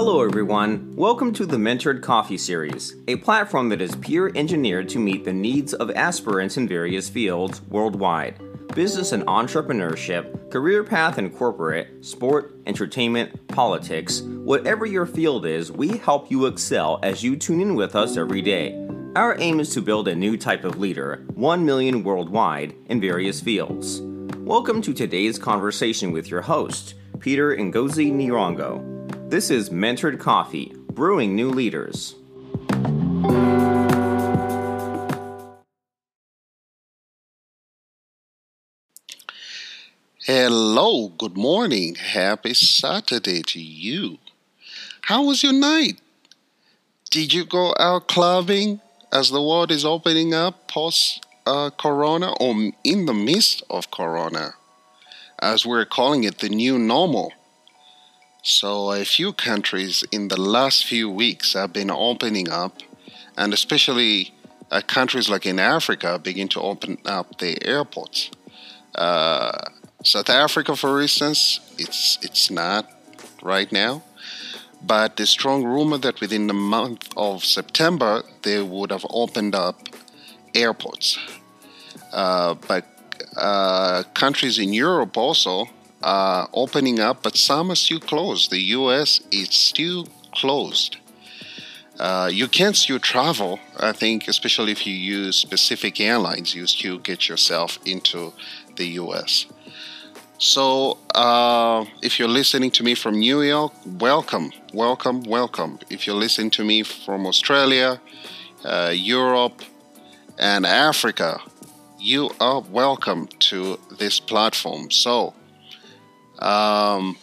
Hello, everyone. Welcome to the Mentored Coffee Series, a platform that is peer engineered to meet the needs of aspirants in various fields worldwide business and entrepreneurship, career path and corporate, sport, entertainment, politics. Whatever your field is, we help you excel as you tune in with us every day. Our aim is to build a new type of leader, 1 million worldwide, in various fields. Welcome to today's conversation with your host, Peter Ngozi Nirongo. This is Mentored Coffee, brewing new leaders. Hello, good morning. Happy Saturday to you. How was your night? Did you go out clubbing as the world is opening up post uh, corona or in the midst of corona, as we're calling it the new normal? So, a few countries in the last few weeks have been opening up, and especially uh, countries like in Africa begin to open up their airports. Uh, South Africa, for instance, it's it's not right now, but the strong rumor that within the month of September they would have opened up airports. Uh, but uh, countries in Europe also uh, opening up, but some are still closed. The US is still closed. Uh, you can still travel, I think, especially if you use specific airlines, you still get yourself into the US. So, uh, if you're listening to me from New York, welcome, welcome, welcome. If you're listening to me from Australia, uh, Europe, and Africa, you are welcome to this platform. So, um,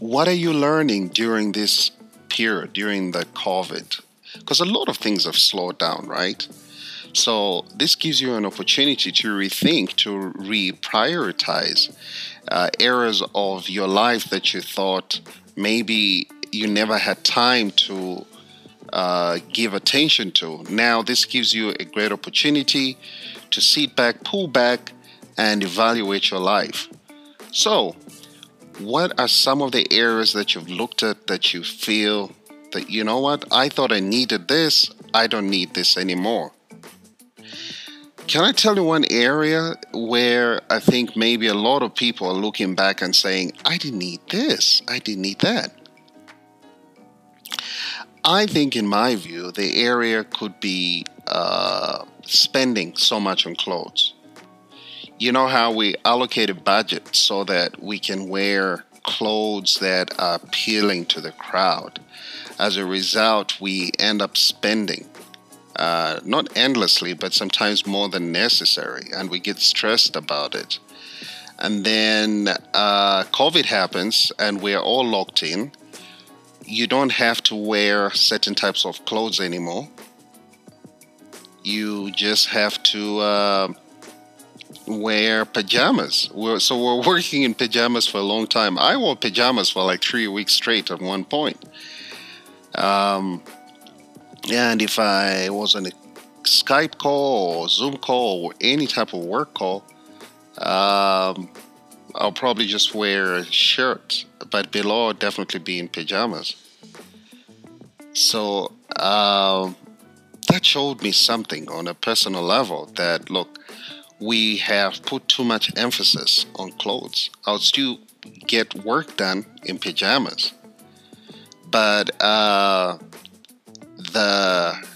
what are you learning during this period, during the COVID? Because a lot of things have slowed down, right? So this gives you an opportunity to rethink, to reprioritize uh, areas of your life that you thought maybe you never had time to uh, give attention to. Now, this gives you a great opportunity to sit back, pull back, and evaluate your life. So, what are some of the areas that you've looked at that you feel that, you know what, I thought I needed this, I don't need this anymore? Can I tell you one area where I think maybe a lot of people are looking back and saying, I didn't need this, I didn't need that? I think, in my view, the area could be uh, spending so much on clothes you know how we allocate a budget so that we can wear clothes that are appealing to the crowd. As a result, we end up spending. Uh, not endlessly, but sometimes more than necessary, and we get stressed about it. And then uh, COVID happens, and we're all locked in. You don't have to wear certain types of clothes anymore. You just have to uh, wear pajamas. We're, so we're working in pajamas for a long time. I wore pajamas for like three weeks straight at one point. Um, and if I was on a Skype call or Zoom call or any type of work call, um, I'll probably just wear a shirt, but below I'll definitely be in pajamas. So uh, that showed me something on a personal level that look, we have put too much emphasis on clothes. I'll still get work done in pajamas, but uh, the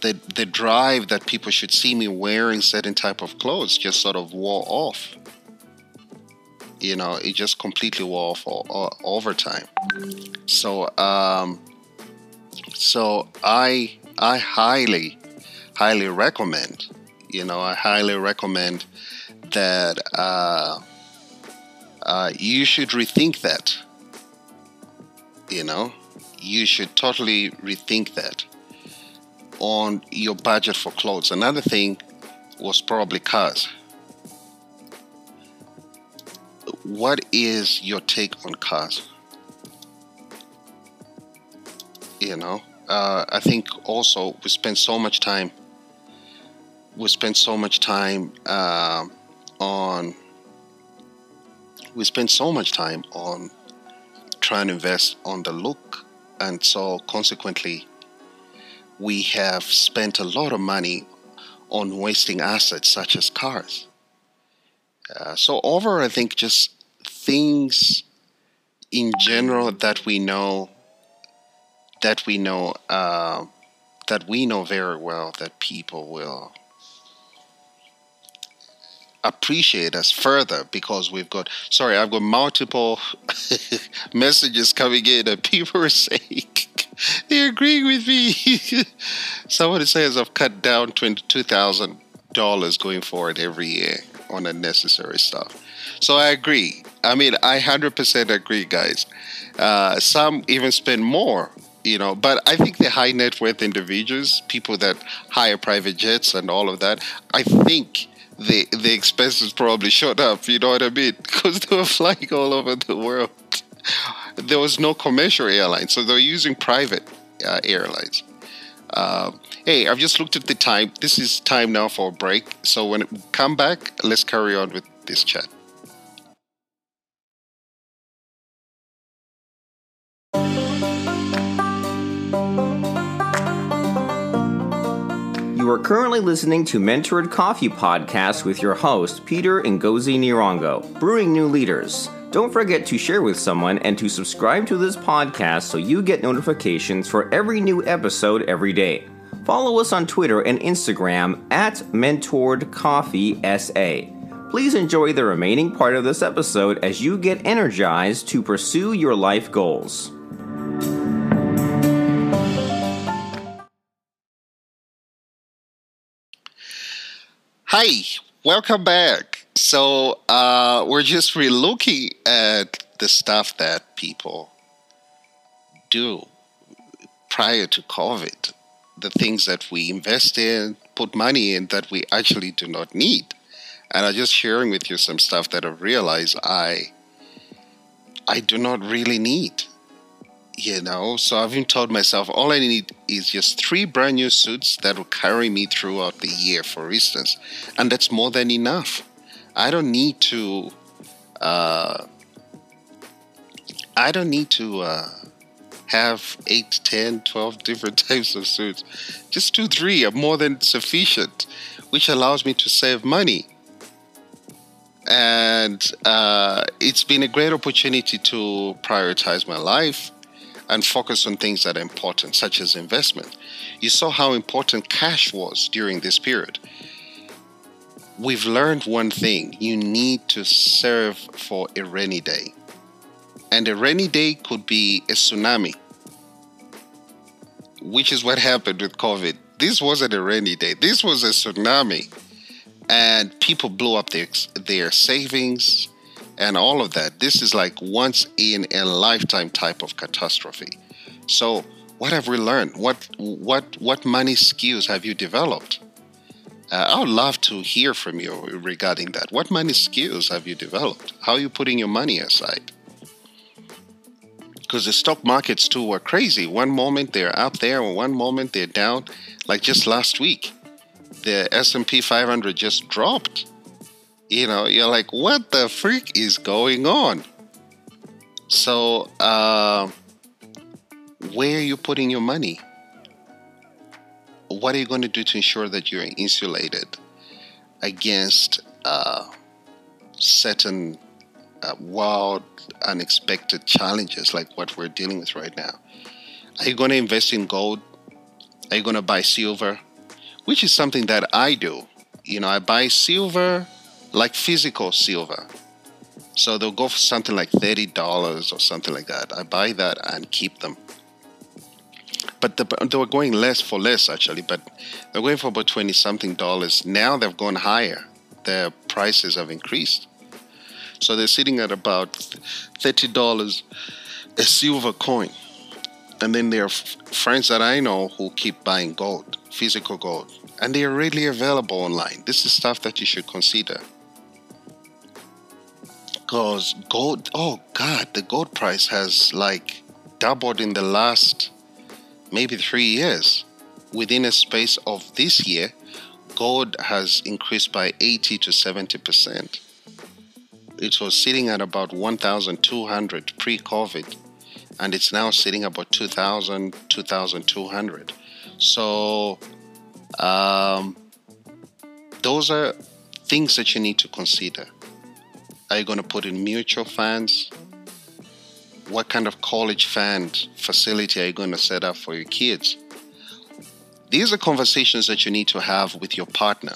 the the drive that people should see me wearing certain type of clothes just sort of wore off. You know, it just completely wore off all, all, over time. So, um, so I I highly highly recommend you know, I highly recommend that uh, uh, you should rethink that. You know, you should totally rethink that on your budget for clothes. Another thing was probably cars. What is your take on cars? You know, uh, I think also we spend so much time we spend so much time uh, on we spend so much time on trying to invest on the look. And so, consequently, we have spent a lot of money on wasting assets such as cars. Uh, so, over, I think just things in general that we know that we know uh, that we know very well that people will appreciate us further because we've got sorry i've got multiple messages coming in and people are saying they agree with me. Somebody says i've cut down $22000 going forward every year on unnecessary stuff. So i agree. I mean i 100% agree guys. Uh, some even spend more you know but i think the high net worth individuals people that hire private jets and all of that i think the the expenses probably shot up you know what i mean? Because they were flying all over the world. There was no commercial airline so they were using private uh, airlines. Uh, hey i've just looked at the time. This is time now for a break. So when we come back let's carry on with this chat You are currently listening to Mentored Coffee Podcast with your host, Peter Ngozi Nirongo, Brewing New Leaders. Don't forget to share with someone and to subscribe to this podcast so you get notifications for every new episode every day. Follow us on Twitter and Instagram at Mentored Coffee SA. Please enjoy the remaining part of this episode as you get energized to pursue your life goals. Hi, welcome back. So uh, we're just relooking at the stuff that people do prior to COVID, the things that we invest in, put money in that we actually do not need. And I'm just sharing with you some stuff that I've realized I I do not really need you know so i've even told myself all i need is just three brand new suits that will carry me throughout the year for instance and that's more than enough. I don't need to uh, i don't need to uh, have 8 10 12 different types of suits. Just two three are more than sufficient which allows me to save money. And uh, it's been a great opportunity to prioritize my life and focus on things that are important, such as investment. You saw how important cash was during this period. We've learned one thing you need to serve for a rainy day. And a rainy day could be a tsunami, which is what happened with COVID. This wasn't a rainy day, this was a tsunami. And people blew up their, their savings, and all of that. This is like once in a lifetime type of catastrophe. So, what have we learned? What what what money skills have you developed? Uh, I would love to hear from you regarding that. What money skills have you developed? How are you putting your money aside? Because the stock markets too were crazy. One moment they're up there, and one moment they're down. Like just last week, the S&P 500 just dropped you know, you're like, what the freak is going on? So, uh, where are you putting your money? What are you going to do to ensure that you're insulated against uh, certain uh, wild, unexpected challenges like what we're dealing with right now? Are you going to invest in gold? Are you going to buy silver? Which is something that I do. You know, I buy silver like physical silver. So they'll go for something like $30 or something like that. I buy that and keep them. But the, they were going less for less actually, but they're going for about 20 something dollars. Now they've gone higher. Their prices have increased. So they're sitting at about $30 a silver coin. And then there are f- friends that I know who keep buying gold, physical gold, and they are readily available online. This is stuff that you should consider because gold oh god the gold price has like doubled in the last maybe three years. Within a space of this year gold has increased by 80 to 70 percent. It was sitting at about 1200 pre-covid and it's now sitting about 2000 2200 so um, those are things that you need to consider are you going to put in mutual funds what kind of college fund facility are you going to set up for your kids these are conversations that you need to have with your partner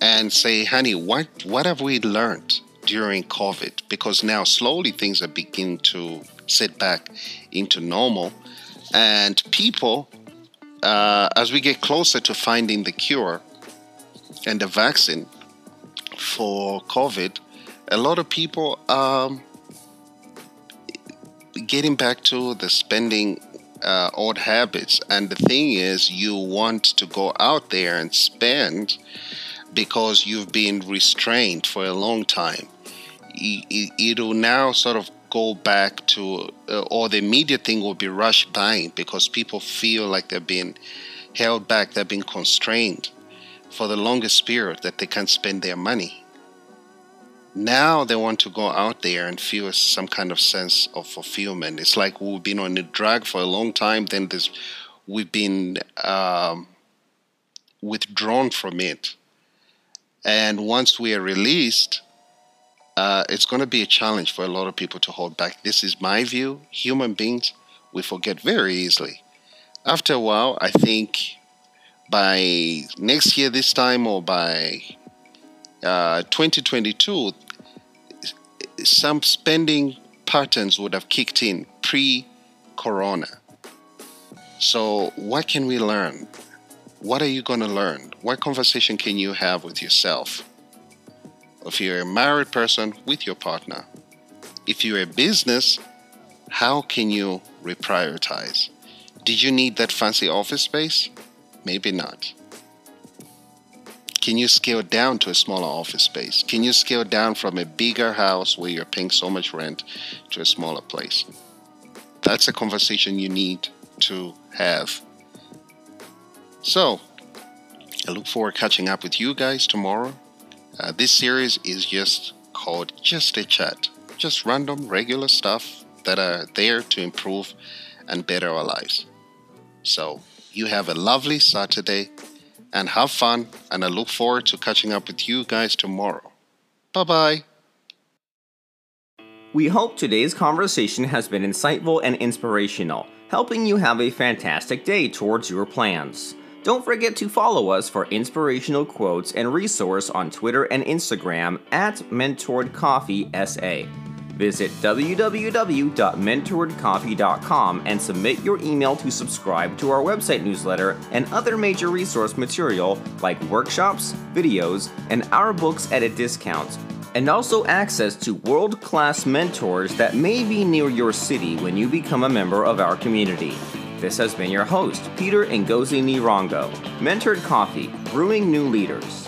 and say honey what what have we learned during covid because now slowly things are beginning to set back into normal. And people, uh, as we get closer to finding the cure and the vaccine for COVID, a lot of people are getting back to the spending uh, old habits. And the thing is, you want to go out there and spend because you've been restrained for a long time. It'll now sort of go back to, uh, or the immediate thing will be rush buying because people feel like they're being held back, they're being constrained for the longest period that they can't spend their money. Now they want to go out there and feel some kind of sense of fulfillment. It's like we've been on a drug for a long time, then this, we've been um, withdrawn from it. And once we are released, uh, it's going to be a challenge for a lot of people to hold back. This is my view. Human beings, we forget very easily. After a while, I think by next year, this time, or by uh, 2022, some spending patterns would have kicked in pre corona. So, what can we learn? What are you going to learn? What conversation can you have with yourself? if you're a married person with your partner. If you're a business, how can you reprioritize? Did you need that fancy office space? Maybe not. Can you scale down to a smaller office space? Can you scale down from a bigger house where you're paying so much rent to a smaller place? That's a conversation you need to have. So, I look forward to catching up with you guys tomorrow uh, this series is just called Just a Chat, just random, regular stuff that are there to improve and better our lives. So, you have a lovely Saturday and have fun, and I look forward to catching up with you guys tomorrow. Bye bye. We hope today's conversation has been insightful and inspirational, helping you have a fantastic day towards your plans. Don't forget to follow us for inspirational quotes and resource on Twitter and Instagram at MentoredCoffeeSA. Visit www.mentoredcoffee.com and submit your email to subscribe to our website newsletter and other major resource material like workshops, videos, and our books at a discount. And also access to world class mentors that may be near your city when you become a member of our community. This has been your host, Peter Ngozi Nirongo, Mentored Coffee, Brewing New Leaders.